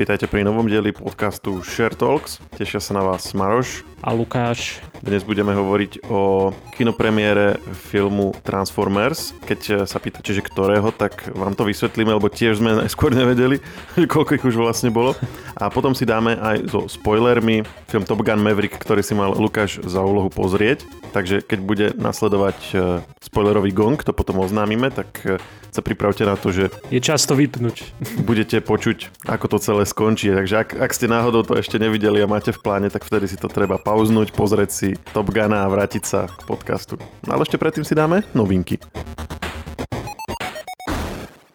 Vítajte pri novom dieli podcastu Share Talks. Tešia sa na vás Maroš a Lukáš. Dnes budeme hovoriť o kinopremiére filmu Transformers. Keď sa pýtate, že ktorého, tak vám to vysvetlíme, lebo tiež sme najskôr nevedeli, koľko ich už vlastne bolo. A potom si dáme aj so spoilermi film Top Gun Maverick, ktorý si mal Lukáš za úlohu pozrieť. Takže keď bude nasledovať e, spoilerový gong, to potom oznámime, tak e, sa pripravte na to, že... Je čas to vypnúť. Budete počuť, ako to celé skončí. Takže ak, ak ste náhodou to ešte nevideli a máte v pláne, tak vtedy si to treba pauznúť, pozrieť si Top Guna a vrátiť sa k podcastu. No ale ešte predtým si dáme novinky.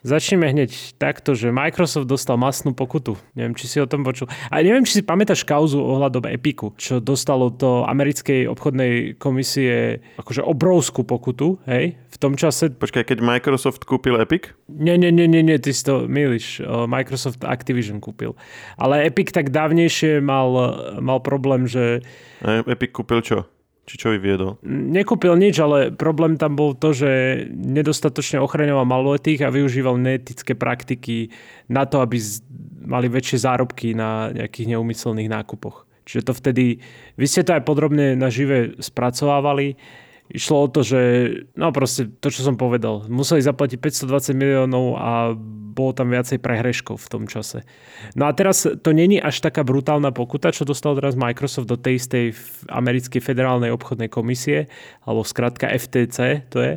Začneme hneď takto, že Microsoft dostal masnú pokutu. Neviem, či si o tom počul. A neviem, či si pamätáš kauzu ohľadom Epiku, čo dostalo do americkej obchodnej komisie akože obrovskú pokutu, hej, v tom čase... Počkaj, keď Microsoft kúpil Epic? Nie, nie, nie, nie, nie ty si to milíš. Microsoft Activision kúpil. Ale Epic tak dávnejšie mal, mal problém, že... Epic kúpil čo? Či čo vyviedol? Nekúpil nič, ale problém tam bol to, že nedostatočne ochraňoval maloletých a využíval neetické praktiky na to, aby mali väčšie zárobky na nejakých neumyselných nákupoch. Čiže to vtedy, vy ste to aj podrobne na živé spracovávali, Išlo o to, že no proste to, čo som povedal. Museli zaplatiť 520 miliónov a bolo tam viacej prehreškov v tom čase. No a teraz to není až taká brutálna pokuta, čo dostal teraz Microsoft do tej istej americkej federálnej obchodnej komisie, alebo skratka FTC to je.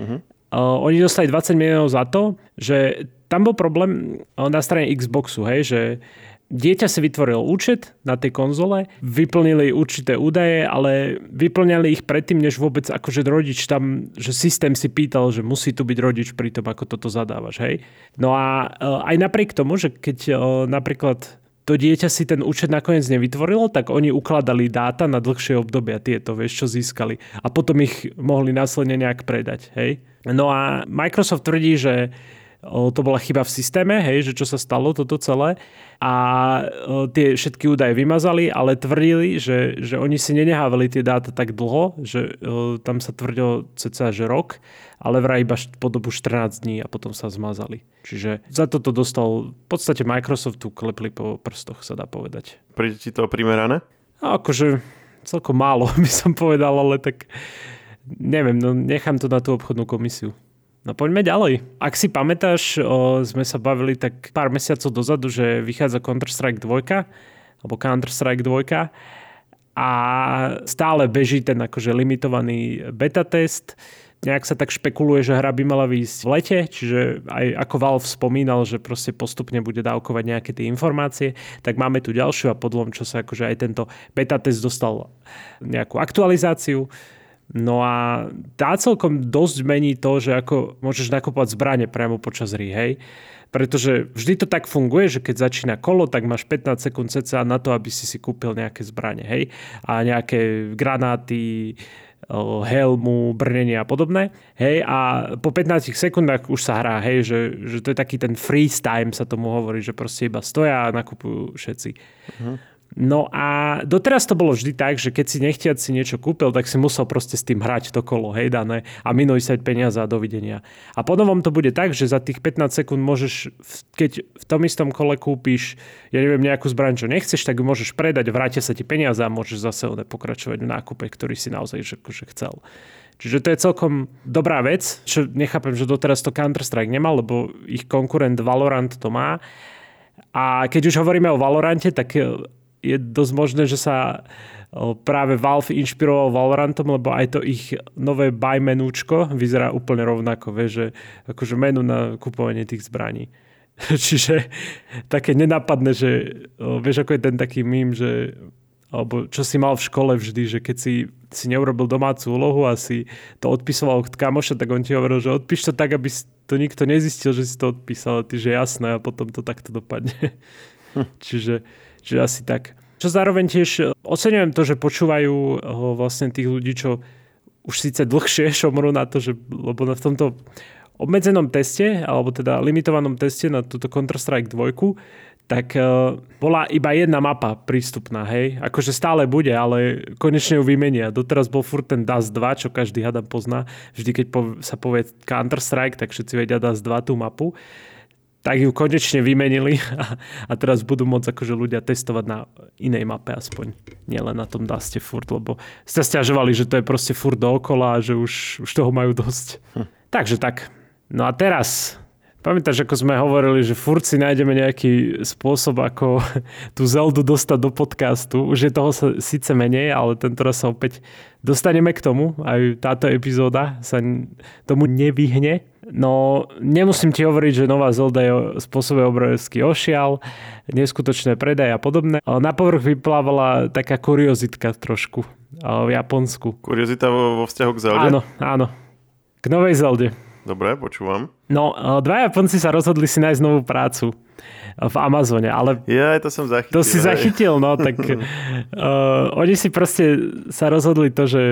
Uh-huh. Uh, oni dostali 20 miliónov za to, že tam bol problém na strane Xboxu, hej, že dieťa si vytvoril účet na tej konzole, vyplnili určité údaje, ale vyplňali ich predtým, než vôbec akože rodič tam, že systém si pýtal, že musí tu byť rodič pri tom, ako toto zadávaš, hej. No a e, aj napriek tomu, že keď e, napríklad to dieťa si ten účet nakoniec nevytvorilo, tak oni ukladali dáta na dlhšie obdobia tieto, vieš, čo získali. A potom ich mohli následne nejak predať, hej. No a Microsoft tvrdí, že to bola chyba v systéme, hej, že čo sa stalo toto celé a tie všetky údaje vymazali, ale tvrdili, že, že oni si nenehávali tie dáta tak dlho, že tam sa tvrdilo cca, že rok, ale vraj iba po dobu 14 dní a potom sa zmazali. Čiže za toto dostal v podstate Microsoftu klepli po prstoch, sa dá povedať. Príde ti to primerané? A akože celkom málo by som povedal, ale tak neviem, no nechám to na tú obchodnú komisiu. No poďme ďalej. Ak si pamätáš, o, sme sa bavili tak pár mesiacov dozadu, že vychádza Counter-Strike 2, alebo Counter-Strike 2 a stále beží ten akože limitovaný beta test. Nejak sa tak špekuluje, že hra by mala výjsť v lete, čiže aj ako Valve spomínal, že proste postupne bude dávkovať nejaké tie informácie, tak máme tu ďalšiu a podľom, čo sa akože aj tento beta test dostal nejakú aktualizáciu No a tá celkom dosť mení to, že ako môžeš nakupovať zbranie priamo počas hry, hej. Pretože vždy to tak funguje, že keď začína kolo, tak máš 15 sekúnd cca na to, aby si si kúpil nejaké zbranie, hej. A nejaké granáty, helmu, brnenie a podobné. Hej, a po 15 sekundách už sa hrá, hej, že, že to je taký ten freeze time sa tomu hovorí, že proste iba stoja a nakupujú všetci. Uh-huh. No a doteraz to bolo vždy tak, že keď si nechtiac si niečo kúpil, tak si musel proste s tým hrať to kolo, hej, dané a minúť sa peniaze a dovidenia. A potom to bude tak, že za tých 15 sekúnd môžeš, keď v tom istom kole kúpiš, ja neviem, nejakú zbraň, čo nechceš, tak ju môžeš predať, vrátia sa ti peniaze a môžeš zase pokračovať v nákupe, ktorý si naozaj že, že chcel. Čiže to je celkom dobrá vec, čo nechápem, že doteraz to Counter-Strike nemal, lebo ich konkurent Valorant to má. A keď už hovoríme o Valorante, tak je dosť možné, že sa práve Valve inšpiroval Valorantom, lebo aj to ich nové buy menúčko vyzerá úplne rovnako, vie, že akože menu na kupovanie tých zbraní. Čiže také nenápadné, že vieš, ako je ten taký mím, že alebo čo si mal v škole vždy, že keď si, si neurobil domácu úlohu a si to odpisoval od kamoša, tak on ti hovoril, že odpíš to tak, aby to nikto nezistil, že si to odpísal, a ty, že jasné a potom to takto dopadne. Hm. Čiže Čiže asi tak. Čo zároveň tiež e, oceňujem to, že počúvajú e, vlastne tých ľudí, čo už síce dlhšie šomru na to, že, lebo v tomto obmedzenom teste, alebo teda limitovanom teste na túto Counter-Strike 2, tak uh, bola iba jedna mapa prístupná, hej. Akože stále bude, ale konečne ju vymenia. Doteraz bol furt ten Dust 2, čo každý hada pozná. Vždy, keď po, sa povie Counter-Strike, tak všetci vedia Dust 2 tú mapu tak ju konečne vymenili a, a teraz budú môcť akože ľudia testovať na inej mape aspoň. Nielen na tom Daste furt, lebo ste stiažovali, že to je proste furt dookola a že už, už toho majú dosť. Hm. Takže tak. No a teraz Pamätáš, ako sme hovorili, že furt si nájdeme nejaký spôsob, ako tú Zeldu dostať do podcastu. Už je toho sa síce menej, ale tento raz sa opäť dostaneme k tomu. Aj táto epizóda sa tomu nevyhne. No, nemusím ti hovoriť, že nová Zelda je spôsobuje obrovský ošial, neskutočné predaje a podobné. Na povrch vyplávala taká kuriozitka trošku v Japonsku. Kuriozita vo, vo vzťahu k Zelde? Áno, áno. K novej Zelde. Dobre, počúvam. No, dva Japonci sa rozhodli si nájsť novú prácu v Amazone, ale... Ja, to som zachytil. To si aj. zachytil, no, tak uh, oni si proste sa rozhodli to, že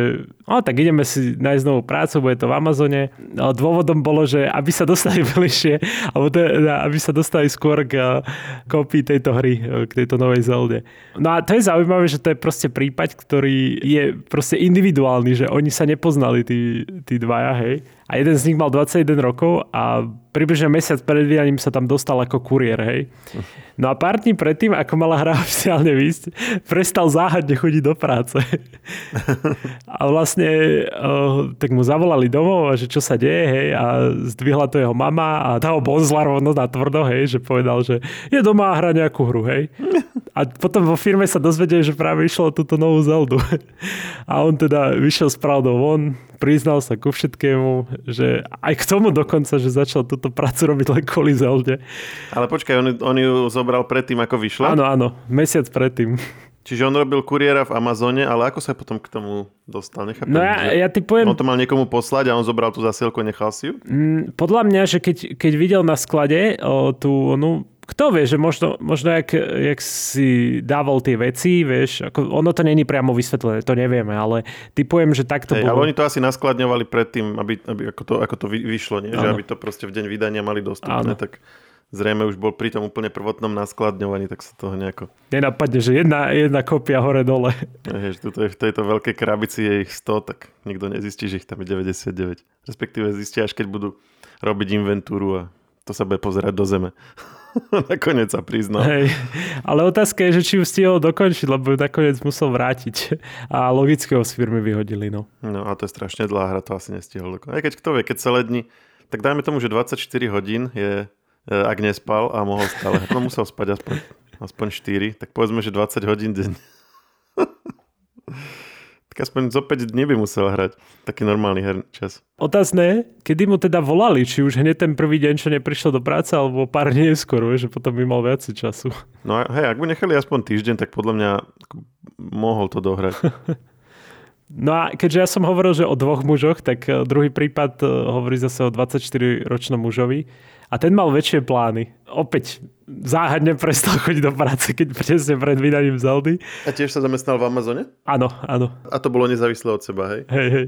no, tak ideme si nájsť novú prácu, bude to v Amazone. No, dôvodom bolo, že aby sa dostali bližšie, alebo to, aby sa dostali skôr k kopii tejto hry, k tejto novej Zelde. No a to je zaujímavé, že to je proste prípad, ktorý je proste individuálny, že oni sa nepoznali, tí, tí dvaja, hej. A jeden z nich mal 21 rokov a približne mesiac pred vydaním sa tam dostal ako kuriér, hej. No a pár dní predtým, ako mala hra oficiálne výsť, prestal záhadne chodiť do práce. a vlastne uh, tak mu zavolali domov, že čo sa deje, hej, a zdvihla to jeho mama a tá ho bonzla rovno na tvrdo, hej, že povedal, že je doma a hra nejakú hru, hej. A potom vo firme sa dozvedeli, že práve išlo túto novú Zeldu. A on teda vyšiel s pravdou von, priznal sa ku všetkému, že aj k tomu dokonca, že začal túto prácu robiť len kvôli Zelde. Ale počkaj, on, on ju zobral predtým, ako vyšla? Áno, áno, mesiac predtým. Čiže on robil kuriéra v Amazone, ale ako sa potom k tomu dostal? Nechápem. No ja, ja poviem... On to mal niekomu poslať a on zobral tú zasielku a nechal si ju? Mm, podľa mňa, že keď, keď videl na sklade o, tú onu kto vie, že možno, možno jak, jak si dával tie veci, vieš, ako, ono to není priamo vysvetlené, to nevieme, ale typujem, že takto Hej, bolo. Ale oni to asi naskladňovali predtým, aby, aby ako, to, ako to vyšlo, nie? že aby to proste v deň vydania mali dostupné, Áno. tak zrejme už bol pri tom úplne prvotnom naskladňovaní, tak sa toho nejako... Nenapadne, že jedna, jedna kopia hore-dole. Vieš, tuto v tejto veľkej krabici je ich 100, tak nikto nezistí, že ich tam je 99. Respektíve zistia, až keď budú robiť inventúru a to sa bude pozerať do zeme. nakoniec sa priznal. Hej. Ale otázka je, že či ju stihol dokončiť, lebo ju nakoniec musel vrátiť. A logicky ho z firmy vyhodili. No. no a to je strašne dlhá hra, to asi nestihol dokončiť. Aj keď kto vie, keď celé dni, tak dajme tomu, že 24 hodín je, e, ak nespal a mohol stále, no musel spať aspoň, aspoň 4, tak povedzme, že 20 hodín deň. tak aspoň zo 5 dní by musel hrať. Taký normálny her čas. Otázne, kedy mu teda volali, či už hneď ten prvý deň, čo neprišiel do práce, alebo pár dní neskôr, že potom by mal viac času. No hej, ak by nechali aspoň týždeň, tak podľa mňa mohol to dohrať. No a keďže ja som hovoril, že o dvoch mužoch, tak eh, druhý prípad eh, hovorí zase o 24-ročnom mužovi, a ten mal väčšie plány. Opäť záhadne prestal chodiť do práce, keď presne pred vydaním Zeldy. A tiež sa zamestnal v Amazone? Áno, áno. A to bolo nezávislé od seba, hej? Hej, hej.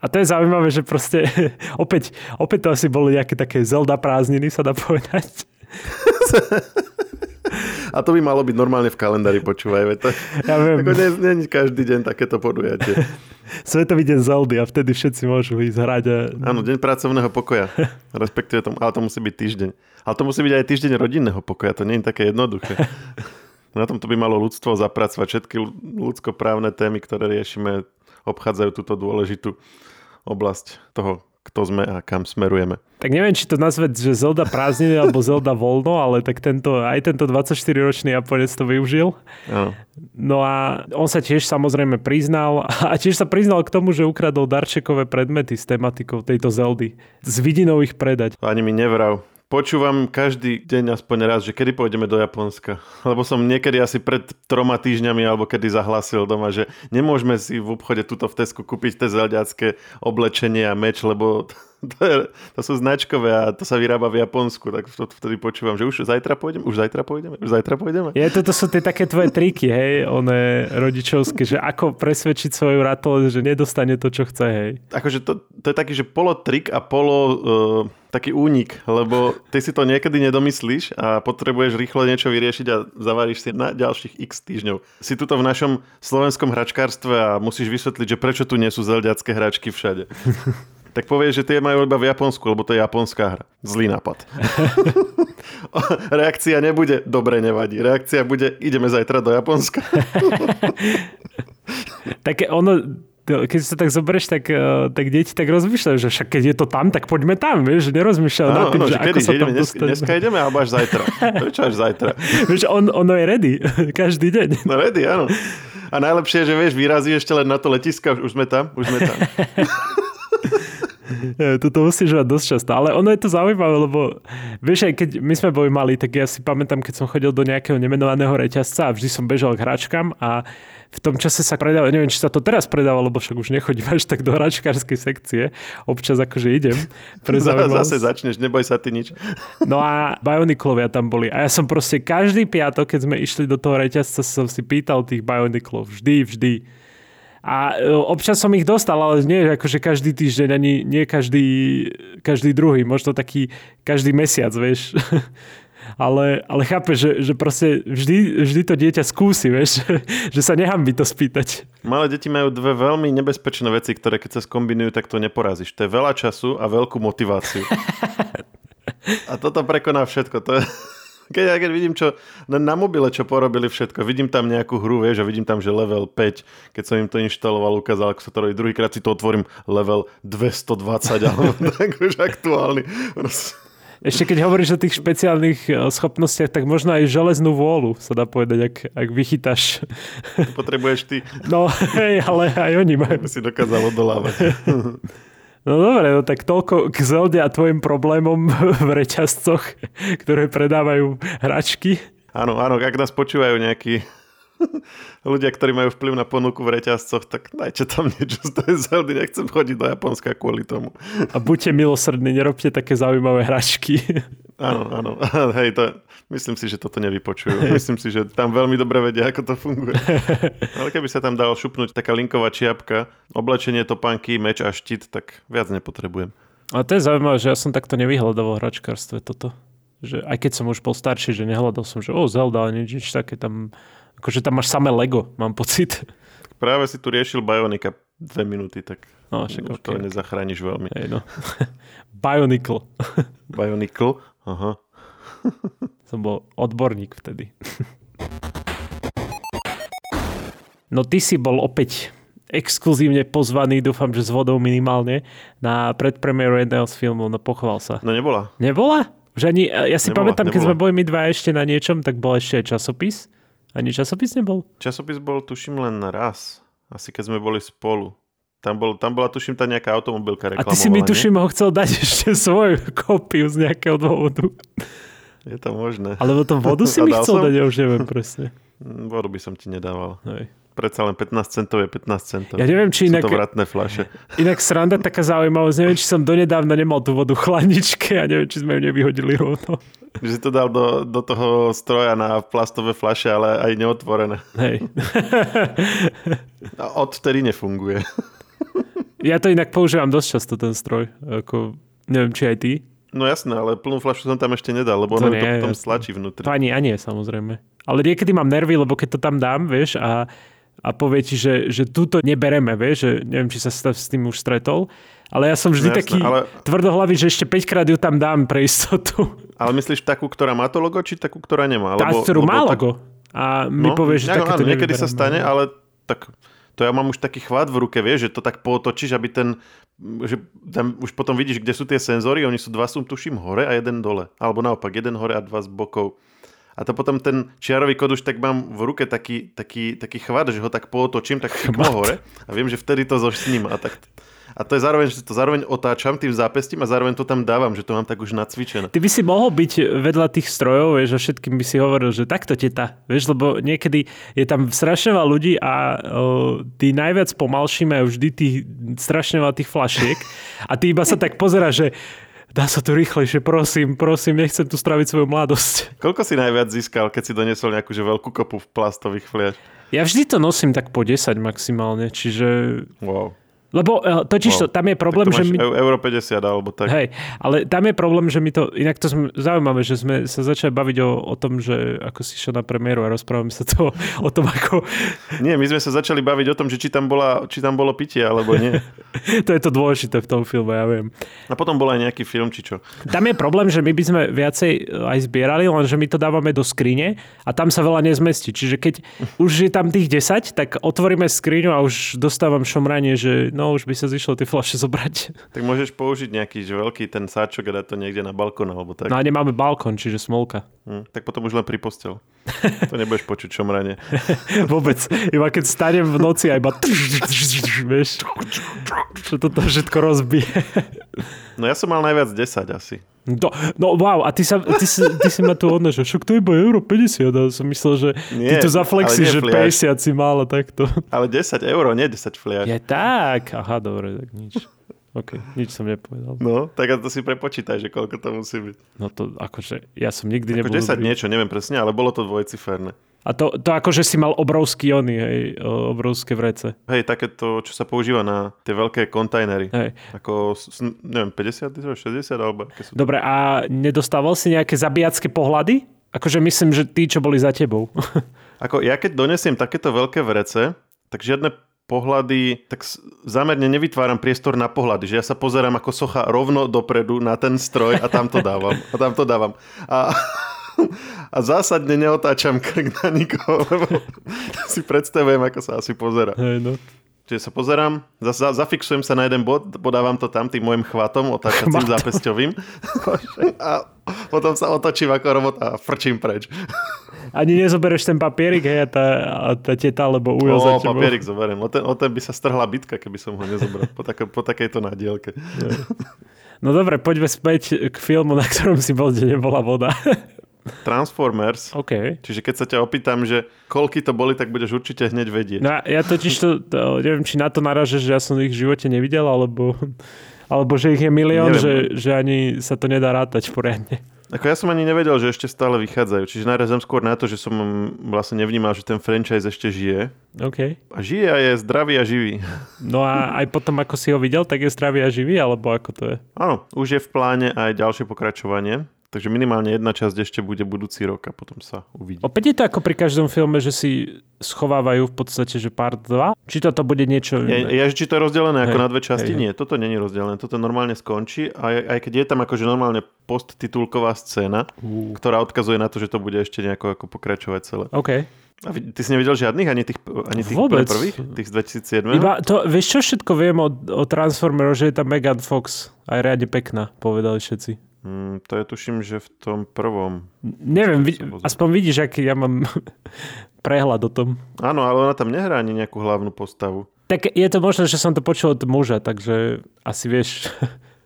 A to je zaujímavé, že proste opäť, opäť to asi boli nejaké také Zelda prázdniny, sa dá povedať. A to by malo byť normálne v kalendári, počúvaj. To, ja viem. Ako nie, nie každý deň takéto podujatie. Svetový deň Zeldy a vtedy všetci môžu ísť hrať. A... Áno, deň pracovného pokoja. Respektíve to, ale to musí byť týždeň. Ale to musí byť aj týždeň rodinného pokoja, to nie je také jednoduché. Na tomto by malo ľudstvo zapracovať všetky ľudskoprávne témy, ktoré riešime, obchádzajú túto dôležitú oblasť toho kto sme a kam smerujeme. Tak neviem, či to nazvať, že Zelda prázdniny alebo Zelda voľno, ale tak tento, aj tento 24-ročný Japonec to využil. Ano. No a on sa tiež samozrejme priznal a tiež sa priznal k tomu, že ukradol darčekové predmety s tematikou tejto Zeldy. S vidinou ich predať. Ani mi nevrav počúvam každý deň aspoň raz, že kedy pôjdeme do Japonska. Lebo som niekedy asi pred troma týždňami alebo kedy zahlasil doma, že nemôžeme si v obchode tuto v Tesku kúpiť tie zelďacké oblečenie a meč, lebo to, je, to sú značkové a to sa vyrába v Japonsku, tak to vtedy počúvam, že už zajtra pôjdeme, už zajtra pôjdeme, už zajtra pôjdeme. Je, toto sú tie také tvoje triky, hej, one rodičovské, že ako presvedčiť svoju ratole, že nedostane to, čo chce, hej. Akože to, to je taký, že polo trik a polo uh, taký únik, lebo ty si to niekedy nedomyslíš a potrebuješ rýchlo niečo vyriešiť a zavaríš si na ďalších x týždňov. Si tuto v našom slovenskom hračkárstve a musíš vysvetliť, že prečo tu nie sú zelďacké hračky všade. tak povieš, že tie majú iba v Japonsku, lebo to je japonská hra. Zlý nápad. Reakcia nebude, dobre, nevadí. Reakcia bude, ideme zajtra do Japonska. tak ono, keď sa tak zoberieš, tak, eh, tak deti tak rozmýšľajú, že však keď je to tam, tak poďme tam, vieš, nerozmýšľajú nad tým, že, že ako sa tam dneska, dneska ideme, alebo až zajtra. Prečo až zajtra? vieš, on, ono je ready, každý deň. No ready, áno. A najlepšie je, že vieš, vyrazí ešte len na to letiska, už sme tam, už sme tam. Toto musíš mať dosť často. Ale ono je to zaujímavé, lebo vieš, aj keď my sme boli mali, tak ja si pamätám, keď som chodil do nejakého nemenovaného reťazca a vždy som bežal k hračkám a v tom čase sa predáva, neviem, či sa to teraz predáva, lebo však už nechodím až tak do hračkárskej sekcie. Občas akože idem. Pre Zase začneš, neboj sa ty nič. No a Bioniclovia tam boli. A ja som proste každý piatok, keď sme išli do toho reťazca, som si pýtal tých Bioniklov. Vždy, vždy. A e, občas som ich dostal, ale nie akože každý týždeň, ani nie každý, každý druhý, možno taký každý mesiac, vieš. ale, ale chápe, že, že proste vždy, vždy to dieťa skúsi, vieš, že sa nechám by to spýtať. Malé deti majú dve veľmi nebezpečné veci, ktoré keď sa skombinujú, tak to neporazíš. To je veľa času a veľkú motiváciu. a toto prekoná všetko. To je... Keď ja keď vidím, čo na mobile, čo porobili všetko, vidím tam nejakú hru, vieš, a vidím tam, že level 5, keď som im to inštaloval, ukázal, ako sa to robí, druhýkrát si to otvorím, level 220, alebo tak už aktuálny. Ešte keď hovoríš o tých špeciálnych e, schopnostiach, tak možno aj železnú vôľu sa dá povedať, ak, ak vychytáš. Potrebuješ ty. No, hej, ale aj oni majú. si dokázal odolávať. No dobre, no tak toľko k Zelde a tvojim problémom v reťazcoch, ktoré predávajú hračky. Áno, áno, ak nás počúvajú nejakí ľudia, ktorí majú vplyv na ponuku v reťazcoch, tak dajte tam niečo z tej Zeldy, nechcem chodiť do Japonska kvôli tomu. A buďte milosrdní, nerobte také zaujímavé hračky. Áno, áno, hej, to, myslím si, že toto nevypočujú. Myslím si, že tam veľmi dobre vedia, ako to funguje. Ale keby sa tam dal šupnúť taká linková čiapka, oblečenie, topánky, meč a štít, tak viac nepotrebujem. A to je zaujímavé, že ja som takto nevyhľadával hračkárstve toto. Že aj keď som už bol starší, že nehľadal som, že o, Zelda, ale nič, nič také tam Akože tam máš samé Lego, mám pocit. Práve si tu riešil Bionika dve minúty, tak no, však, už okay, to nezachrániš veľmi. Hey, no. Bionicle. Bionicle? Aha. Som bol odborník vtedy. No ty si bol opäť exkluzívne pozvaný, dúfam, že s vodou minimálne, na predpremieru jedného z filmov, no pochval sa. No nebola. Nebola? Že ani, ja si nebola, pamätám, nebola. keď sme boli my dva ešte na niečom, tak bol ešte aj časopis. Ani časopis nebol? Časopis bol, tuším, len raz. Asi keď sme boli spolu. Tam, bol, tam bola, tuším, tá nejaká automobilka reklamovala. A ty si mi, tuším, ho chcel dať ešte svoju kópiu z nejakého dôvodu. Je to možné. Alebo to vodu si mi chcel som? dať, ja už neviem presne. Mm, vodu by som ti nedával. Hej. Predsa len 15 centov je 15 centov. Ja neviem, či inak... Sú to vratné flaše. Inak sranda taká zaujímavosť. Neviem, či som donedávna nemal tú vodu chladničke a neviem, či sme ju nevyhodili rovno. Že si to dal do, do toho stroja na plastové fľaše, ale aj neotvorené. Hej. A odtedy nefunguje. Ja to inak používam dosť často, ten stroj. Ako, neviem, či aj ty. No jasné, ale plnú fľašu som tam ešte nedal, lebo to ono nie, to potom stlačí vnútri. To ani, ani samozrejme. Ale niekedy mám nervy, lebo keď to tam dám, vieš, a, a povie ti, že, že túto nebereme, vieš, že neviem, či sa s tým už stretol, ale ja som vždy no, taký ale... tvrdohlavý, že ešte 5 krát ju tam dám pre istotu. Ale myslíš takú, ktorá má to logo, či takú, ktorá nemá? Tá, lebo, ktorú lebo má logo. A mi no, povie, že no, takéto Niekedy sa stane, ale tak to ja mám už taký chvát v ruke, vieš, že to tak pootočíš, aby ten, že tam už potom vidíš, kde sú tie senzory, oni sú dva sú tuším hore a jeden dole. Alebo naopak, jeden hore a dva z bokov. A to potom ten čiarový kód už tak mám v ruke taký, taký, taký chvat, že ho tak pootočím, tak hore a viem, že vtedy to zošním a tak a to je zároveň, že to zároveň otáčam tým zápestím a zároveň to tam dávam, že to mám tak už nacvičené. Ty by si mohol byť vedľa tých strojov, vieš, a všetkým by si hovoril, že takto teta, vieš, lebo niekedy je tam strašne veľa ľudí a o, tí najviac pomalší majú vždy tých strašne veľa tých flašiek a ty iba sa tak pozera, že dá sa to rýchlejšie, prosím, prosím, nechcem tu straviť svoju mladosť. Koľko si najviac získal, keď si doniesol nejakú že veľkú kopu v plastových fliaž? Ja vždy to nosím tak po 10 maximálne, čiže... Wow. Lebo uh, totiž to, tam je problém, tak to že my... eu- euro 50 alebo tak. Hej, ale tam je problém, že my to, inak to sme, zaujímavé, že sme sa začali baviť o, o tom, že ako si šiel na premiéru a rozprávame sa to o tom, ako Nie, my sme sa začali baviť o tom, že či tam, bola, či tam bolo pitie alebo nie. to je to dôležité v tom filme, ja viem. A potom bol aj nejaký film, či čo. Tam je problém, že my by sme viacej aj zbierali, lenže my to dávame do skrine a tam sa veľa nezmestí. Čiže keď už je tam tých 10, tak otvoríme skriňu a už dostávam šomranie, že no už by sa zišlo tie fľaše zobrať. Tak môžeš použiť nejaký že veľký ten sáčok a dať to niekde na balkón alebo tak. No a nemáme balkón, čiže smolka. Hm, tak potom už len pri postel. To nebudeš počuť čomranie. Vôbec. Iba keď stanem v noci a iba vieš, že toto všetko rozbije. No ja som mal najviac 10 asi. No, no wow, a ty, sa, ty, si, ty si ma tu že však to je iba euro 50 a som myslel, že Nie, ty tu zaflexíš, že nie fliaš. 50 si mal a takto. Ale 10 eur, nie 10 fliaž. Je tak. Aha, dobre, tak nič. OK, nič som nepovedal. No, tak a to si prepočítaj, že koľko to musí byť. No to akože, ja som nikdy Ako nebol 10 dobrý. niečo, neviem presne, ale bolo to dvojciferné. A to, to akože si mal obrovský ony, hej, o, obrovské vrece. Hej, takéto, čo sa používa na tie veľké kontajnery. Hej. Ako, neviem, 50 litrov, 60 alebo sú. Dobre, a nedostával si nejaké zabíjacké pohľady? Akože myslím, že tí, čo boli za tebou. Ako ja keď donesiem takéto veľké vrece, tak žiadne pohľady, tak zámerne nevytváram priestor na pohľady, že ja sa pozerám ako socha rovno dopredu na ten stroj a tam to dávam. A tam to dávam. A, a zásadne neotáčam krk na nikoho, lebo si predstavujem, ako sa asi pozera. hej, no. Čiže sa pozerám, za, za, zafixujem sa na jeden bod, podávam to tam tým môjim chvatom, otáčacím Chvatom. zápesťovým a potom sa otočím ako robot a frčím preč. Ani nezoberieš ten papierik, hej, a tá, a tá teta, lebo ujo za tebou. papierik zoberiem. O ten, o ten by sa strhla bitka, keby som ho nezobral po, take, po takejto nádielke. No dobre, poďme späť k filmu, na ktorom si bol, kde nebola voda. Transformers. OK. Čiže keď sa ťa opýtam, že koľky to boli, tak budeš určite hneď vedieť. No ja totiž to, to, neviem, či na to naražeš, že ja som ich v živote nevidel, alebo, alebo že ich je milión, že, Neviem. že ani sa to nedá rátať poriadne. Ako ja som ani nevedel, že ešte stále vychádzajú. Čiže narazím skôr na to, že som vlastne nevnímal, že ten franchise ešte žije. OK. A žije a je zdravý a živý. No a aj potom, ako si ho videl, tak je zdravý a živý, alebo ako to je? Áno, už je v pláne aj ďalšie pokračovanie. Takže minimálne jedna časť ešte bude budúci rok a potom sa uvidí. Opäť je to ako pri každom filme, že si schovávajú v podstate, že part 2? Či toto bude niečo... Je, je, či to je rozdelené ako Hej, na dve časti? hej. Nie, toto není rozdelené. Toto normálne skončí. A aj, aj keď je tam akože normálne posttitulková scéna, Ú. ktorá odkazuje na to, že to bude ešte nejako ako pokračovať celé. OK. A ty si nevidel žiadnych? Ani tých, ani tých Vôbec. prvých? Tých z 2007? Iba to, vieš čo všetko viem o, o Transformeroch, že je tam Megan Fox. Aj riadne pekná, povedali všetci. Mm, to je tuším, že v tom prvom. Neviem, vid- aspoň vidíš, aký ja mám prehľad o tom. Áno, ale ona tam nehrá ani nejakú hlavnú postavu. Tak je to možné, že som to počul od muža, takže asi vieš.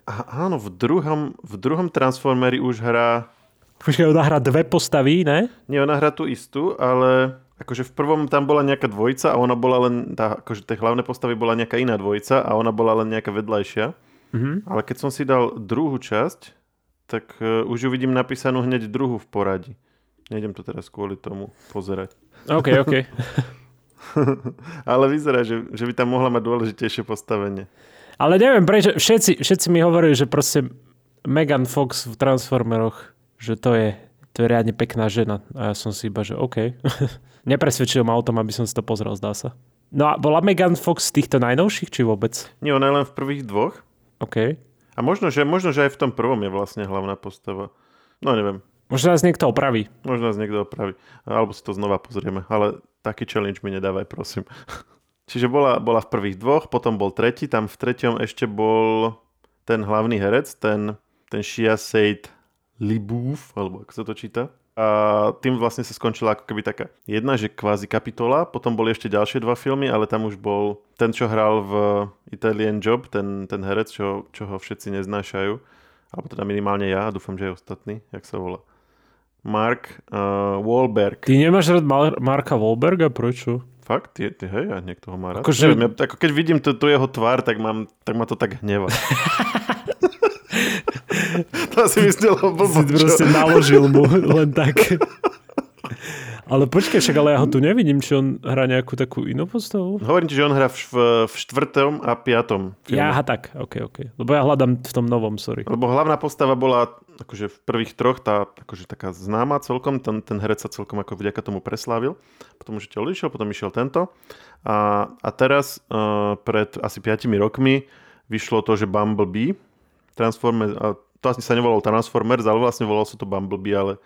A, áno, v druhom, v druhom Transformeri už hrá... Počkaj, ona hrá dve postavy, ne? Nie, ona hrá tú istú, ale akože v prvom tam bola nejaká dvojica a ona bola len, tá, akože tie hlavné postavy bola nejaká iná dvojica a ona bola len nejaká vedľajšia. Mhm. Ale keď som si dal druhú časť, tak uh, už ju vidím napísanú hneď druhú v poradí. Nejdem to teraz kvôli tomu pozerať. OK, OK. Ale vyzerá, že, že by tam mohla mať dôležitejšie postavenie. Ale neviem prečo, všetci, všetci mi hovorili, že proste Megan Fox v Transformeroch, že to je, to je riadne pekná žena. A ja som si iba, že OK. Nepresvedčil ma o tom, aby som si to pozrel, zdá sa. No a bola Megan Fox z týchto najnovších, či vôbec? Nie, ona je len v prvých dvoch. OK. A možno že, možno, že aj v tom prvom je vlastne hlavná postava. No neviem. Možno nás niekto opraví. Možno nás niekto opraví. Alebo si to znova pozrieme. Ale taký challenge mi nedávaj, prosím. Čiže bola, bola v prvých dvoch, potom bol tretí. Tam v treťom ešte bol ten hlavný herec, ten, ten Shia Said Libouf, alebo ako sa to číta. A tým vlastne sa skončila ako keby taká jedna, že kvázi kapitola, potom boli ešte ďalšie dva filmy, ale tam už bol ten, čo hral v Italian Job, ten, ten herec, čo, čo ho všetci neznášajú, alebo teda minimálne ja, a dúfam, že aj ostatní, jak sa volá. Mark uh, Wahlberg. Ty nemáš rád Mar- Marka Wahlberga? Prečo? Fakt? Ty, ty, hej, a niekto ho má rád. Akože- Neviem, ja, ako keď vidím tu, tu jeho tvár, tak, mám, tak ma to tak hneva. to si myslel Si blbo, čo? proste naložil mu len tak. Ale počkaj, však ale ja ho tu nevidím, či on hrá nejakú takú inú postavu. Hovorím ti, že on hrá v, v, štvrtom a piatom filme. Ja, aha, tak, ok, ok. Lebo ja hľadám v tom novom, sorry. Lebo hlavná postava bola akože v prvých troch tá akože taká známa celkom, ten, ten herec sa celkom ako vďaka tomu preslávil. Potom už ťa išiel, potom išiel tento. A, a teraz uh, pred asi 5 rokmi vyšlo to, že Bumblebee, Transformers, to asi sa nevolalo Transformers, ale vlastne volalo sa to Bumblebee, ale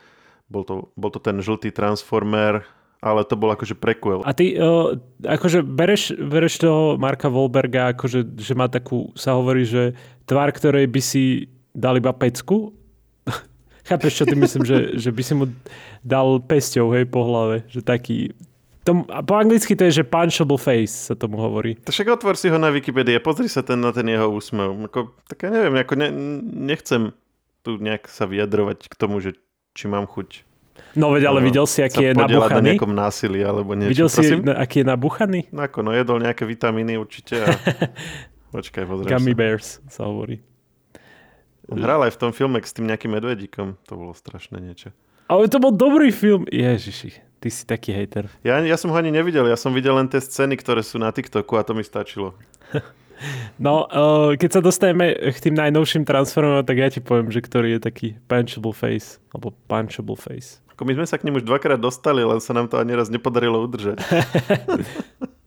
bol to, bol to ten žltý Transformer, ale to bol akože prequel. A ty uh, akože bereš, bereš toho Marka Wolberga, akože, že má takú, sa hovorí, že tvár, ktorej by si dal iba pecku? Chápeš, čo ty myslím, že, že by si mu dal pesťou, hej, po hlave, že taký, tom, po anglicky to je, že punchable face sa tomu hovorí. To však otvor si ho na Wikipedii a pozri sa ten, na ten jeho úsmev. Ako, tak ja neviem, ako ne, nechcem tu nejak sa vyjadrovať k tomu, že či mám chuť No veď, ale no, videl si, aký je nabuchaný? na nejakom násilí alebo niečo. Videl si, Prosím? aký je nabuchaný? No ako, no jedol nejaké vitamíny určite a... Počkaj, pozrieš Gummy sa. bears sa hovorí. On hral aj v tom filme s tým nejakým medvedíkom. To bolo strašné niečo. Ale to bol dobrý film. Ježiši, ty si taký hater. Ja, ja som ho ani nevidel. Ja som videl len tie scény, ktoré sú na TikToku a to mi stačilo. No, uh, keď sa dostaneme k tým najnovším transformom, tak ja ti poviem, že ktorý je taký punchable face, alebo punchable face. Ako my sme sa k ním už dvakrát dostali, len sa nám to ani raz nepodarilo udržať.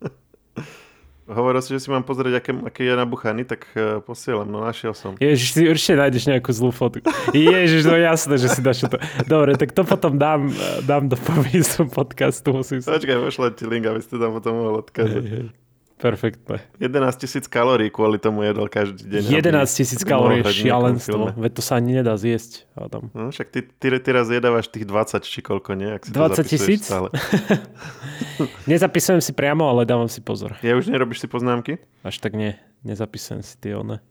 Hovoril si, že si mám pozrieť, aké, aký je nabuchaný, tak uh, posielam, no našiel som. Ježiš, ty určite nájdeš nejakú zlú fotku. Ježiš, no jasné, že si dáš to. Dobre, tak to potom dám, dám do popisu podcastu. Musím sa... Počkaj, pošlem ti link, aby ste tam potom mohli odkázať. Perfektné. 11 tisíc kalórií kvôli tomu jedol každý deň. 11 tisíc kalórií je šialenstvo. Veď to sa ani nedá zjesť. Adam. No, však ty, ty, ty raz jedávaš tých 20 či koľko, nie? Ak si 20 tisíc? Nezapisujem si priamo, ale dávam si pozor. Ja už nerobíš si poznámky? Až tak nie. Nezapisujem si tie one.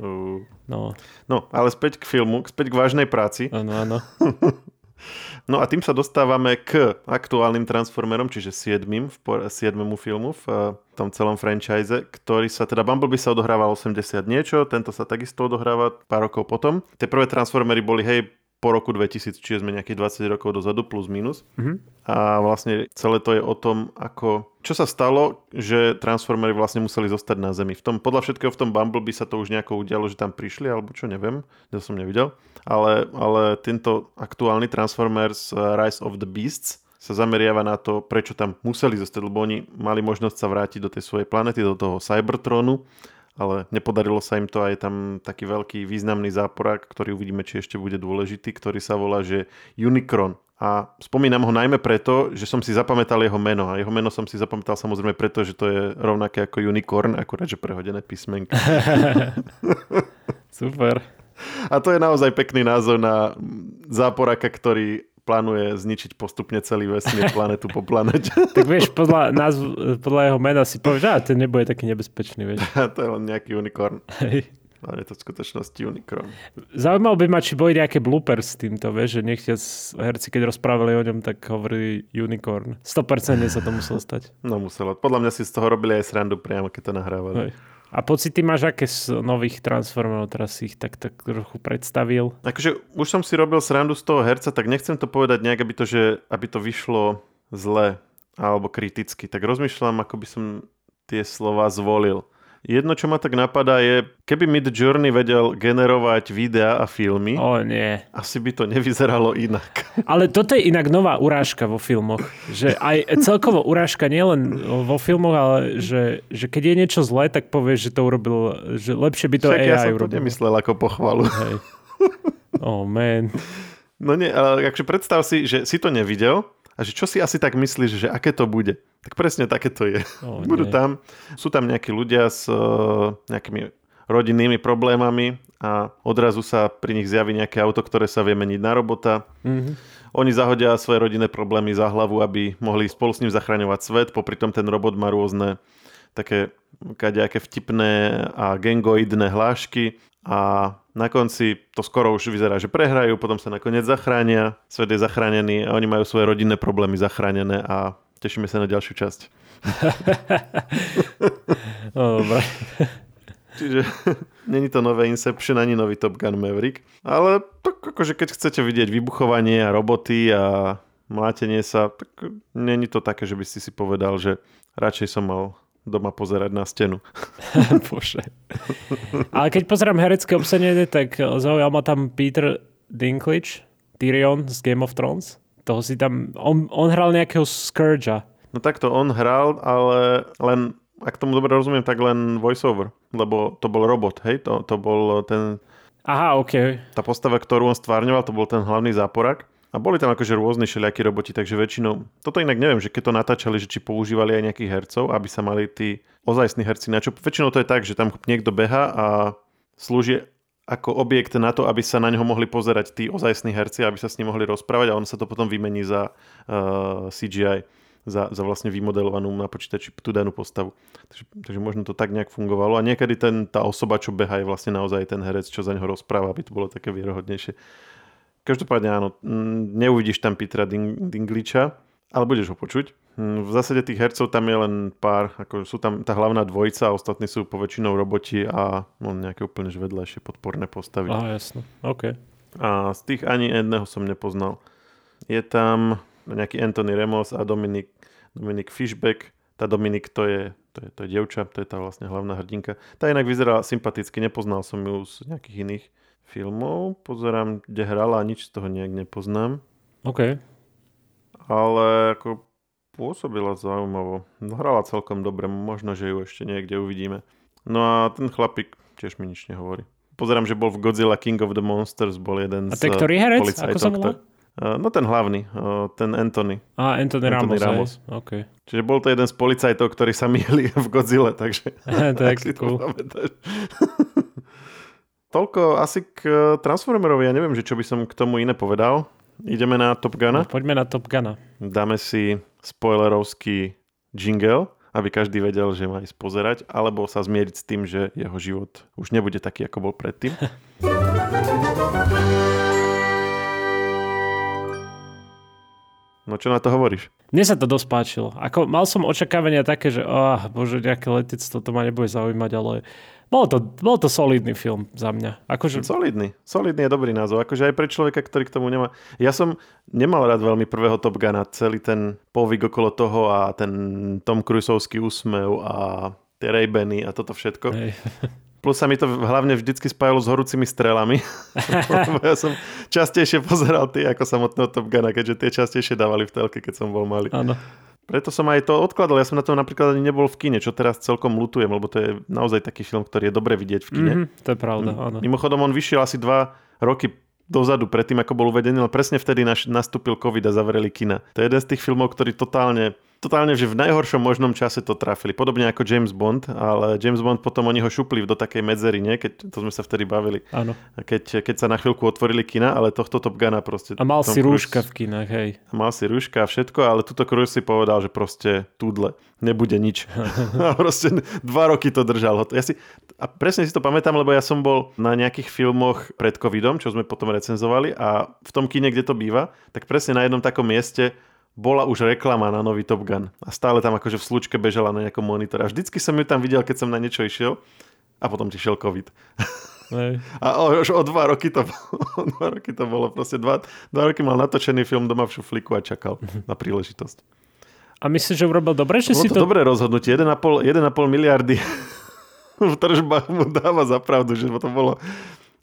Uh. No. no, ale späť k filmu, späť k vážnej práci. Áno, áno. No a tým sa dostávame k aktuálnym Transformerom, čiže 7. V, 7. filmu v eh, tom celom franchise, ktorý sa teda Bumblebee sa odohrával 80 niečo, tento sa takisto odohráva pár rokov potom. Tie prvé Transformery boli, hej, po roku 2000, čiže sme nejakých 20 rokov dozadu, plus minus. Mm-hmm. A vlastne celé to je o tom, ako... Čo sa stalo, že Transformery vlastne museli zostať na Zemi. V tom, podľa všetkého v tom Bumblebee sa to už nejako udialo, že tam prišli, alebo čo, neviem, ja som nevidel. Ale, ale tento aktuálny Transformers uh, Rise of the Beasts sa zameriava na to, prečo tam museli zostať, lebo oni mali možnosť sa vrátiť do tej svojej planety, do toho Cybertronu ale nepodarilo sa im to aj tam taký veľký významný záporák, ktorý uvidíme, či ešte bude dôležitý, ktorý sa volá, že Unicron. A spomínam ho najmä preto, že som si zapamätal jeho meno. A jeho meno som si zapamätal samozrejme preto, že to je rovnaké ako Unicorn, akurát, že prehodené písmenky. Super. A to je naozaj pekný názov na záporaka, ktorý plánuje zničiť postupne celý vesmír, planetu po planete. tak vieš, podľa, názv, podľa jeho mena si povieš, že ten nebude taký nebezpečný, vieš. to je len nejaký unikorn. Hej. Ale je to v skutočnosti unikorn. Zaujímavé by ma, či boli nejaké bloopers s týmto, vieš, že nechtia herci, keď rozprávali o ňom, tak hovorili unicorn. 100% sa to muselo stať. No muselo. Podľa mňa si z toho robili aj srandu priamo, keď to nahrávali. Hej. A pocity máš aké z nových transformov, teraz si ich tak, tak trochu predstavil? Akože už som si robil srandu z toho herca, tak nechcem to povedať nejak, aby to, že, aby to vyšlo zle alebo kriticky. Tak rozmýšľam, ako by som tie slova zvolil. Jedno, čo ma tak napadá je, keby Mid Journey vedel generovať videá a filmy, o nie. asi by to nevyzeralo inak. Ale toto je inak nová urážka vo filmoch. Že aj celkovo urážka nielen vo filmoch, ale že, že keď je niečo zlé, tak povieš, že to urobil, že lepšie by to Však AI ja som urobil. to nemyslel ako pochvalu. Hej. Oh man. No nie, ale akže predstav si, že si to nevidel a že čo si asi tak myslíš, že aké to bude? Tak presne také to je. Oh, Budú tam, sú tam nejakí ľudia s uh, nejakými rodinnými problémami a odrazu sa pri nich zjaví nejaké auto, ktoré sa vie meniť na robota. Mm-hmm. Oni zahodia svoje rodinné problémy za hlavu, aby mohli spolu s ním zachraňovať svet. Popri tom ten robot má rôzne také kadejaké vtipné a gengoidné hlášky a na konci to skoro už vyzerá, že prehrajú, potom sa nakoniec zachránia, svet je zachránený a oni majú svoje rodinné problémy zachránené a tešíme sa na ďalšiu časť. no. Čiže není to nové Inception ani nový Top Gun Maverick, ale tak akože keď chcete vidieť vybuchovanie a roboty a mlátenie sa, tak není to také, že by si si povedal, že radšej som mal doma pozerať na stenu. Bože. Ale keď pozerám herecké obsadenie, tak zaujal ma tam Peter Dinklage, Tyrion z Game of Thrones. Toho si tam, on, on hral nejakého Scourgea. No takto on hral, ale len, ak tomu dobre rozumiem, tak len voiceover, lebo to bol robot, hej? To, to bol ten... Aha, OK. Tá postava, ktorú on stvárňoval, to bol ten hlavný záporak. A boli tam akože rôzne všelijakí roboti, takže väčšinou, toto inak neviem, že keď to natáčali, že či používali aj nejakých hercov, aby sa mali tí ozajstní herci na čo. Väčšinou to je tak, že tam niekto beha a slúži ako objekt na to, aby sa na neho mohli pozerať tí ozajstní herci, aby sa s ním mohli rozprávať a on sa to potom vymení za uh, CGI, za, za vlastne vymodelovanú na počítači tú danú postavu. Takže, takže možno to tak nejak fungovalo a niekedy ten, tá osoba, čo beha, je vlastne naozaj ten herec, čo za neho rozpráva, aby to bolo také vierohodnejšie. Každopádne áno, neuvidíš tam Petra Ding- Dingliča, ale budeš ho počuť. V zásade tých hercov tam je len pár, ako sú tam tá hlavná dvojica, a ostatní sú poväčšinou roboti a no, nejaké úplne vedľajšie podporné postavy. Aha, jasno, OK. A z tých ani jedného som nepoznal. Je tam nejaký Anthony Ramos a Dominik, Dominik Fishback. Tá Dominik to je, to je, to je dievča, to je tá vlastne hlavná hrdinka. Tá inak vyzerá sympaticky, nepoznal som ju z nejakých iných filmov. Pozerám, kde hrala a nič z toho nejak nepoznám. OK. Ale ako pôsobila zaujímavo. Hrala celkom dobre, možno, že ju ešte niekde uvidíme. No a ten chlapík tiež mi nič nehovorí. Pozerám, že bol v Godzilla King of the Monsters, bol jeden a z A ktorý herec? Ako sa volá? No ten hlavný, ten Anthony. A Anthony, Anthony Ramos. Ramos. Okay. Čiže bol to jeden z policajtov, ktorí sa mieli v Godzilla, takže... to je cool. Toľko asi k e, Transformerovi. Ja neviem, že čo by som k tomu iné povedal. Ideme na Top Guna. No, poďme na Top Guna. Dáme si spoilerovský jingle, aby každý vedel, že má ísť pozerať, alebo sa zmieriť s tým, že jeho život už nebude taký, ako bol predtým. No čo na to hovoríš? Mne sa to dosť páčilo. Ako, mal som očakávania také, že oh, bože, nejaké letectvo, to ma nebude zaujímať, ale bol to, bol to solidný film za mňa. Akože... Solidný. Solidný je dobrý názov. Akože aj pre človeka, ktorý k tomu nemá... Ja som nemal rád veľmi prvého Top Guna. Celý ten povyk okolo toho a ten Tom Cruiseovský úsmev a tie ray a toto všetko. Hej. Plus sa mi to hlavne vždycky spájalo s horúcimi strelami. ja som častejšie pozeral tie ako samotného Top Guna, keďže tie častejšie dávali v telke, keď som bol malý. Áno. Preto som aj to odkladal. Ja som na to napríklad ani nebol v kine, čo teraz celkom lutujem, lebo to je naozaj taký film, ktorý je dobre vidieť v kine. Mm-hmm, to je pravda, áno. Mimochodom, on vyšiel asi dva roky dozadu, predtým ako bol uvedený, ale presne vtedy nastúpil COVID a zavreli kina. To je jeden z tých filmov, ktorý totálne totálne, že v najhoršom možnom čase to trafili. Podobne ako James Bond, ale James Bond potom oni ho šupli do takej medzery, nie? Keď, to sme sa vtedy bavili. Áno. Keď, keď sa na chvíľku otvorili kina, ale tohto Top Guna proste... A mal si Cruise, rúška v kinách, hej. A mal si rúška a všetko, ale tuto Cruise si povedal, že proste túdle, nebude nič. a proste dva roky to držal. Ja si, a presne si to pamätám, lebo ja som bol na nejakých filmoch pred covidom, čo sme potom recenzovali a v tom kine, kde to býva, tak presne na jednom takom mieste bola už reklama na nový Top Gun a stále tam akože v slučke bežala na nejakom monitore. A vždycky som ju tam videl, keď som na niečo išiel a potom ti šiel COVID. Hej. A už o dva roky to bolo, dva roky to bolo proste dva, dva roky mal natočený film doma v šuflíku a čakal mhm. na príležitosť. A myslíš, že urobil dobre? Že bolo si to, to dobré rozhodnutie. 1,5, 1,5 miliardy v tržbách mu dáva za pravdu, že to bolo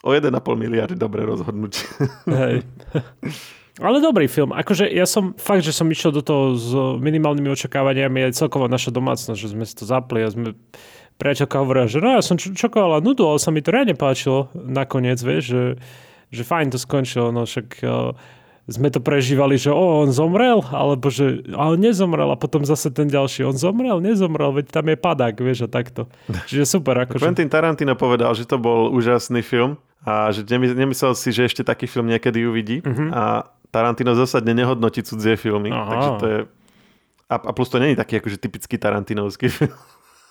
o 1,5 miliardy dobré rozhodnutie. Hej. Ale dobrý film. Akože ja som fakt, že som išiel do toho s minimálnymi očakávaniami aj celkovo naša domácnosť, že sme si to zapli a sme priateľka hovorila, že no ja som čakala nudu, ale sa mi to riadne páčilo nakoniec, vieš, že, že fajn to skončilo, no však uh, sme to prežívali, že o, on zomrel, alebo že ale nezomrel a potom zase ten ďalší, on zomrel, nezomrel, veď tam je padák, vieš, a takto. Čiže super. Akože... Quentin Tarantino povedal, že to bol úžasný film a že nemyslel si, že ešte taký film niekedy uvidí uh-huh. a Tarantino zásadne nehodnotí cudzie filmy, Aha. takže to je... A, a plus to není taký akože typický Tarantinovský film.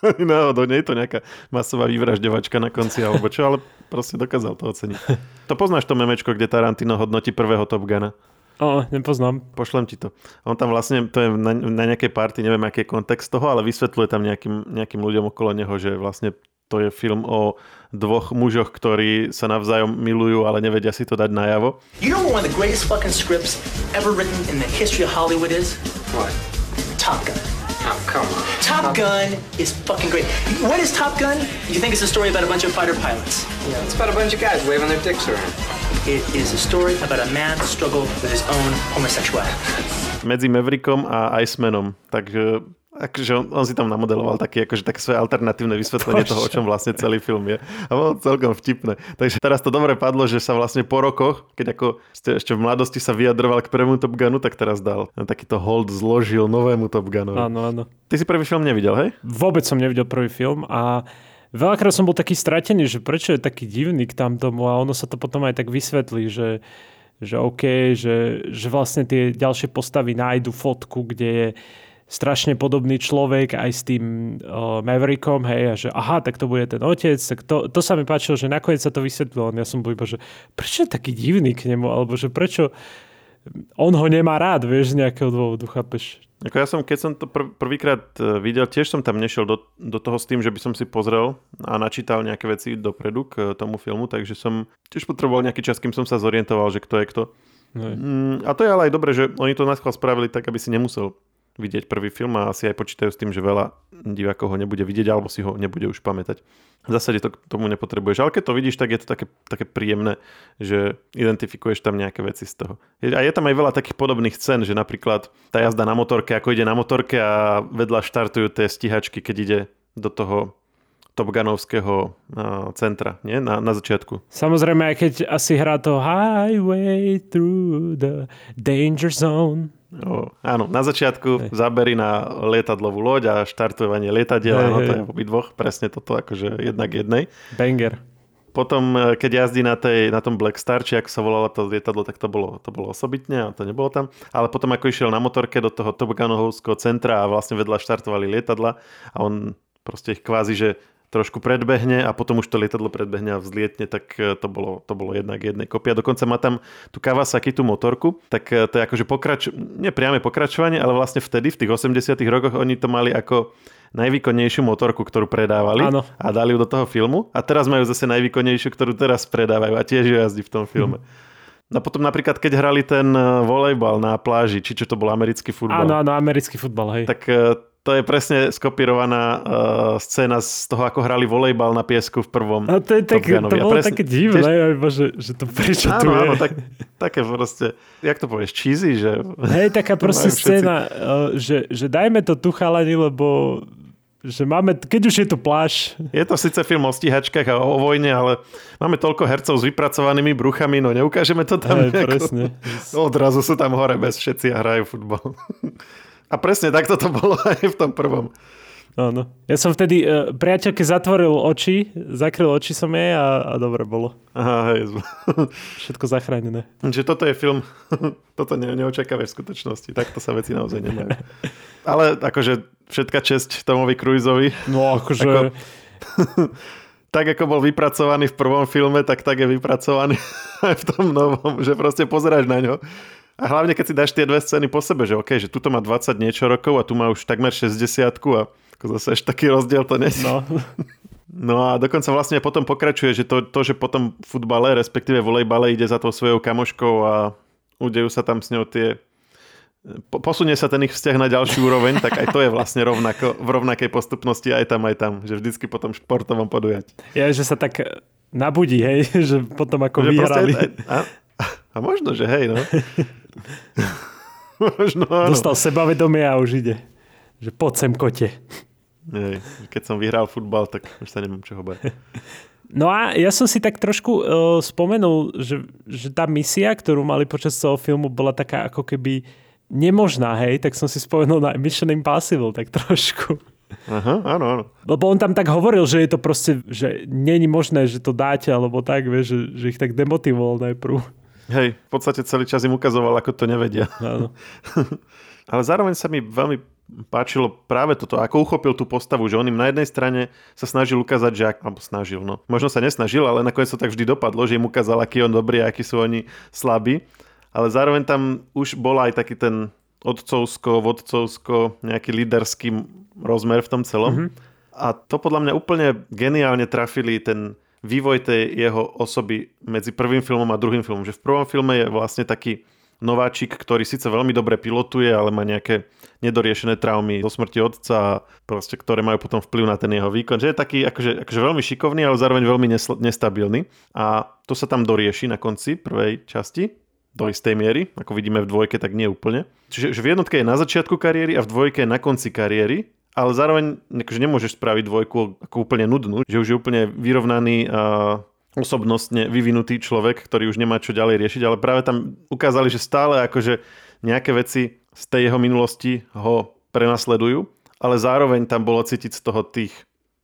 Náhodou, nie je to nejaká masová vyvražďovačka na konci alebo čo, ale proste dokázal to oceniť. To poznáš to memečko, kde Tarantino hodnotí prvého Top Guna? O, nepoznám. Pošlem ti to. On tam vlastne, to je na, na nejakej party, neviem aký je kontext toho, ale vysvetľuje tam nejakým, nejakým ľuďom okolo neho, že vlastne to je film o dvoch mužoch, ktorí sa navzájom milujú, ale nevedia si to dať najavo. You know what one of the greatest fucking scripts ever written in the history of Hollywood is? What? Top Gun. Oh, come on. Top Gun is fucking great. What is Top Gun? You think it's a story about a bunch of fighter pilots. Yeah, it's about a bunch of guys waving their dicks around. It is a story about a man's struggle with his own homosexuality. Medzi Maverickom a Icemanom. Takže akože on, on si tam namodeloval taký, akože také svoje alternatívne vysvetlenie toho, o čom vlastne celý film je. A bolo celkom vtipné. Takže teraz to dobre padlo, že sa vlastne po rokoch, keď ako ste ešte v mladosti sa vyjadroval k prvému Top Gunu, tak teraz dal takýto hold zložil novému Top Gunu. Áno, áno. Ty si prvý film nevidel, hej? Vôbec som nevidel prvý film a veľakrát som bol taký stratený, že prečo je taký divný k tam tomu a ono sa to potom aj tak vysvetlí, že že OK, že, že vlastne tie ďalšie postavy nájdu fotku, kde je strašne podobný človek aj s tým uh, Maverickom, hej, a že aha, tak to bude ten otec, tak to, to sa mi páčilo, že nakoniec sa to vysvetlilo. Ja som bol iba, že prečo je taký divný k nemu, alebo že prečo on ho nemá rád, vieš, z nejakého dôvodu, chápeš? Ako ja som, keď som to pr- prvýkrát e, videl, tiež som tam nešiel do, do toho s tým, že by som si pozrel a načítal nejaké veci dopredu k tomu filmu, takže som tiež potreboval nejaký čas, kým som sa zorientoval, že kto je kto. Mm, a to je ale aj dobre, že oni to naschvál spravili tak, aby si nemusel vidieť prvý film a asi aj počítajú s tým, že veľa divákov ho nebude vidieť alebo si ho nebude už pamätať. V zásade to k tomu nepotrebuješ. Ale keď to vidíš, tak je to také, také príjemné, že identifikuješ tam nejaké veci z toho. A je tam aj veľa takých podobných scén, že napríklad tá jazda na motorke, ako ide na motorke a vedľa štartujú tie stíhačky, keď ide do toho Top Gunovského centra, nie? Na, na začiatku. Samozrejme, aj keď asi hrá to Highway through the danger zone. O, áno, na začiatku hey. zabery na lietadlovú loď a štartovanie lietadiel, hey, áno, to je v dvoch, presne toto, akože jednak jednej. Banger. Potom, e, keď jazdí na, tej, na tom Black Star, či ako sa volalo to lietadlo, tak to bolo, to bolo osobitne a to nebolo tam. Ale potom, ako išiel na motorke do toho Toboganovského centra a vlastne vedľa štartovali lietadla a on proste ich kvázi, že trošku predbehne a potom už to lietadlo predbehne a vzlietne, tak e, to bolo, to bolo jednak jednej kopia. Dokonca má tam tú Kawasaki, tú motorku, tak e, to je akože pokrač... nepriame pokračovanie, ale vlastne vtedy, v tých 80 rokoch, oni to mali ako najvýkonnejšiu motorku, ktorú predávali Áno. a dali ju do toho filmu a teraz majú zase najvýkonnejšiu, ktorú teraz predávajú a tiež ju jazdí v tom filme. Hmm. No potom napríklad, keď hrali ten e, volejbal na pláži, či čo to bol americký futbal. Áno, áno, americký futbal, hej. Tak to je presne skopírovaná uh, scéna z toho, ako hrali volejbal na piesku v prvom A to je tak, to bolo presne, také divné, tiež... že, že to prečo áno, tu je. Áno, tak, také proste, jak to povieš, cheesy, že... Hej, taká proste scéna, všetci... že, že dajme to tu chalani, lebo že máme, keď už je tu pláž. Je to síce film o stíhačkách a o vojne, ale máme toľko hercov s vypracovanými bruchami, no neukážeme to tam Hej, nejako. presne. Odrazu sú tam hore bez všetci a hrajú futbal. A presne takto to bolo aj v tom prvom. Áno. Ja som vtedy uh, priateľke zatvoril oči, zakryl oči som jej a, a dobre bolo. Aha, hej. Všetko zachránené. Čiže toto je film, toto ne, neočakávaš v skutočnosti. Takto sa veci naozaj nemajú. Ale akože všetka česť Tomovi Cruiseovi. No akože... Ako, tak ako bol vypracovaný v prvom filme, tak tak je vypracovaný aj v tom novom, že proste pozeráš na ňo a hlavne, keď si dáš tie dve scény po sebe, že OK, že tuto má 20 niečo rokov a tu má už takmer 60 a ako zase ešte taký rozdiel to nie no. no a dokonca vlastne potom pokračuje, že to, to že potom v futbale, respektíve volejbale ide za tou svojou kamoškou a udejú sa tam s ňou tie posunie sa ten ich vzťah na ďalší úroveň, tak aj to je vlastne rovnako, v rovnakej postupnosti aj tam, aj tam, že vždycky potom športovom podujať. Ja, že sa tak nabudí, hej, že potom ako že vyhrali. Proste, a, a možno, že hej, no. Možno áno. Dostal sebavedomie a už ide. Že poď sem kote. Hej, keď som vyhral futbal, tak už sa nemám čoho bať. No a ja som si tak trošku uh, spomenul, že, že tá misia, ktorú mali počas toho filmu, bola taká ako keby nemožná, hej, tak som si spomenul na Mission Impossible tak trošku. Aha, áno, áno. Lebo on tam tak hovoril, že je to proste, že není možné, že to dáte, alebo tak, vieš, že, že ich tak demotivoval najprv. Hej, v podstate celý čas im ukazoval, ako to nevedia. Áno. Ale zároveň sa mi veľmi páčilo práve toto, ako uchopil tú postavu, že on im na jednej strane sa snažil ukázať, že ak, alebo snažil, no. Možno sa nesnažil, ale nakoniec to tak vždy dopadlo, že im ukázal, aký on dobrý, akí sú oni slabí. Ale zároveň tam už bol aj taký ten odcovsko, vodcovsko, nejaký líderský rozmer v tom celom. Mm-hmm. A to podľa mňa úplne geniálne trafili ten vývoj tej jeho osoby medzi prvým filmom a druhým filmom. Že v prvom filme je vlastne taký nováčik, ktorý síce veľmi dobre pilotuje, ale má nejaké nedoriešené traumy zo smrti otca proste, ktoré majú potom vplyv na ten jeho výkon. Že je taký akože, akože veľmi šikovný, ale zároveň veľmi nesl- nestabilný. A to sa tam dorieši na konci prvej časti do istej miery, ako vidíme v dvojke, tak nie úplne. Čiže že v jednotke je na začiatku kariéry a v dvojke je na konci kariéry, ale zároveň akože nemôžeš spraviť dvojku ako úplne nudnú, že už je úplne vyrovnaný a osobnostne vyvinutý človek, ktorý už nemá čo ďalej riešiť, ale práve tam ukázali, že stále akože nejaké veci z tej jeho minulosti ho prenasledujú, ale zároveň tam bolo cítiť z toho tých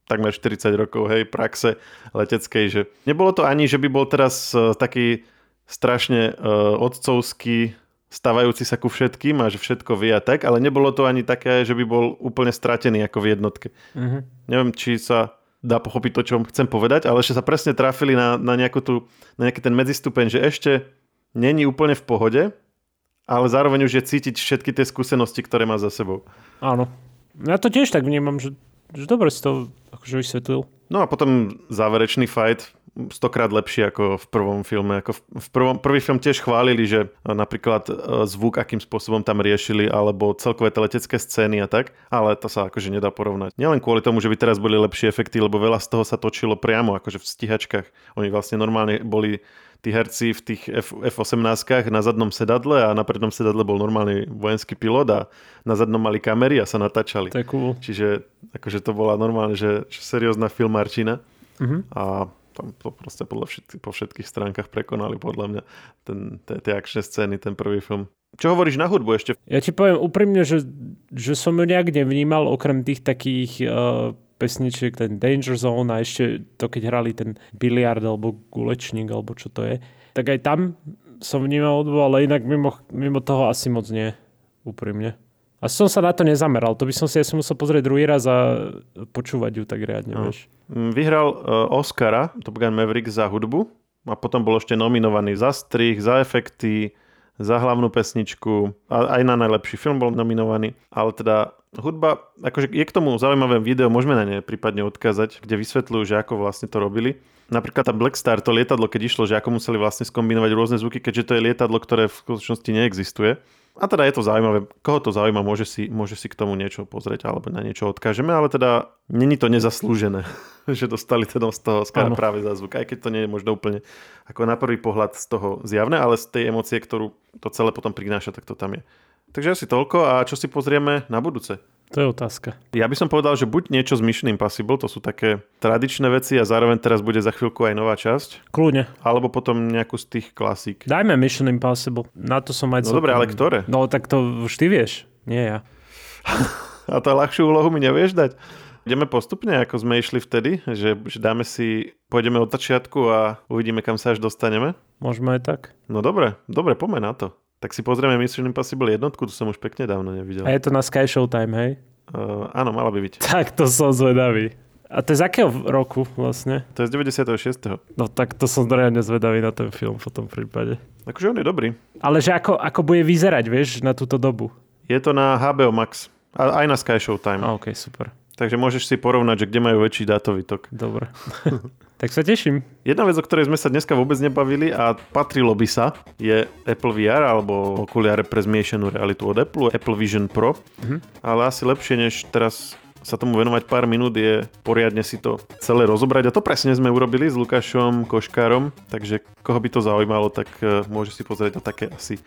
takmer 40 rokov, hej, praxe leteckej, že nebolo to ani, že by bol teraz uh, taký strašne uh, otcovský, stavajúci sa ku všetkým a že všetko vie a tak, ale nebolo to ani také, že by bol úplne stratený ako v jednotke. Uh-huh. Neviem, či sa dá pochopiť to, čo chcem povedať, ale ešte sa presne trafili na, na, nejakú tú, na nejaký ten medzistupeň, že ešte není úplne v pohode, ale zároveň už je cítiť všetky tie skúsenosti, ktoré má za sebou. Áno. Ja to tiež tak vnímam, že, že dobre si to akože vysvetlil. No a potom záverečný fight stokrát lepšie ako v prvom filme. Ako v prvom, prvý film tiež chválili, že napríklad e, zvuk, akým spôsobom tam riešili, alebo celkové tie letecké scény a tak, ale to sa akože nedá porovnať. Nielen kvôli tomu, že by teraz boli lepšie efekty, lebo veľa z toho sa točilo priamo, akože v stíhačkách. Oni vlastne normálne boli tí herci v tých F- F-18 na zadnom sedadle a na prednom sedadle bol normálny vojenský pilot a na zadnom mali kamery a sa natáčali. To cool. Čiže akože to bola normálne, že, že seriózna filmárčina. Uh-huh. A tam to proste podľa všetky, po všetkých stránkach prekonali podľa mňa ten, tie akčné scény, ten prvý film. Čo hovoríš na hudbu ešte? Ja ti poviem úprimne, že, že som ju nejak nevnímal okrem tých takých uh, pesničiek, ten Danger Zone a ešte to, keď hrali ten biliard alebo gulečník alebo čo to je. Tak aj tam som vnímal hudbu, ale inak mimo, mimo toho asi moc nie. Úprimne. A som sa na to nezameral. To by som si asi musel pozrieť druhý raz a počúvať ju tak riadne. No. Vieš. Mm, vyhral uh, Oscara, Top Gun Maverick za hudbu a potom bol ešte nominovaný za strich, za efekty, za hlavnú pesničku a aj na najlepší film bol nominovaný. Ale teda hudba, akože je k tomu zaujímavé video, môžeme na ne prípadne odkázať, kde vysvetľujú, že ako vlastne to robili. Napríklad tá Black Star, to lietadlo, keď išlo, že ako museli vlastne skombinovať rôzne zvuky, keďže to je lietadlo, ktoré v skutočnosti neexistuje. A teda je to zaujímavé. Koho to zaujíma, môže si, môže si k tomu niečo pozrieť alebo na niečo odkážeme, ale teda není to nezaslúžené, že dostali teda z toho Oscara práve za zvuk, aj keď to nie je možno úplne ako na prvý pohľad z toho zjavné, ale z tej emócie, ktorú to celé potom prináša, tak to tam je. Takže asi toľko a čo si pozrieme na budúce? To je otázka. Ja by som povedal, že buď niečo s Mission Impossible, to sú také tradičné veci a zároveň teraz bude za chvíľku aj nová časť. Kľudne. Alebo potom nejakú z tých klasík. Dajme Mission Impossible. Na to som aj... No dobre, ale ktoré? No tak to už ty vieš, nie ja. a to ľahšiu úlohu mi nevieš dať? Ideme postupne, ako sme išli vtedy, že, že dáme si, pôjdeme od začiatku a uvidíme, kam sa až dostaneme. Môžeme aj tak. No dobre, dobre, poďme na to. Tak si pozrieme Mission Impossible jednotku, to som už pekne dávno nevidel. A je to na Sky Showtime, hej? Uh, áno, mala by byť. Tak to som zvedavý. A to je z akého roku vlastne? To je z 96. No tak to som reálne zvedavý na ten film v tom prípade. Akože on je dobrý. Ale že ako, ako bude vyzerať, vieš, na túto dobu? Je to na HBO Max. A aj na Sky Showtime. A, ok, super. Takže môžeš si porovnať, že kde majú väčší dátový tok. Dobre. Tak sa teším. Jedna vec, o ktorej sme sa dneska vôbec nebavili a patrilo by sa, je Apple VR alebo okuliare pre zmiešanú realitu od Apple, Apple Vision Pro. Mm-hmm. Ale asi lepšie, než teraz sa tomu venovať pár minút je poriadne si to celé rozobrať. A to presne sme urobili s Lukášom Koškárom, takže koho by to zaujímalo, tak e, môže si pozrieť na také asi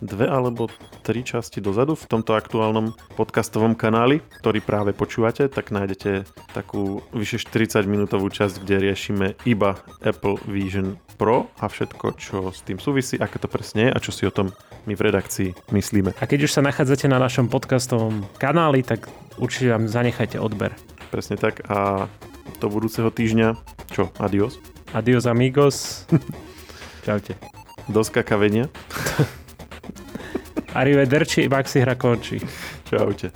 dve alebo tri časti dozadu v tomto aktuálnom podcastovom kanáli, ktorý práve počúvate, tak nájdete takú vyše 40 minútovú časť, kde riešime iba Apple Vision Pro a všetko, čo s tým súvisí, aké to presne je a čo si o tom my v redakcii myslíme. A keď už sa nachádzate na našom podcastovom kanáli, tak určite vám zanechajte odber. Presne tak a do budúceho týždňa, čo, adios? Adios amigos. Čaute. Do skakavenia. Arrivederci, Maxi hra končí. Čaute.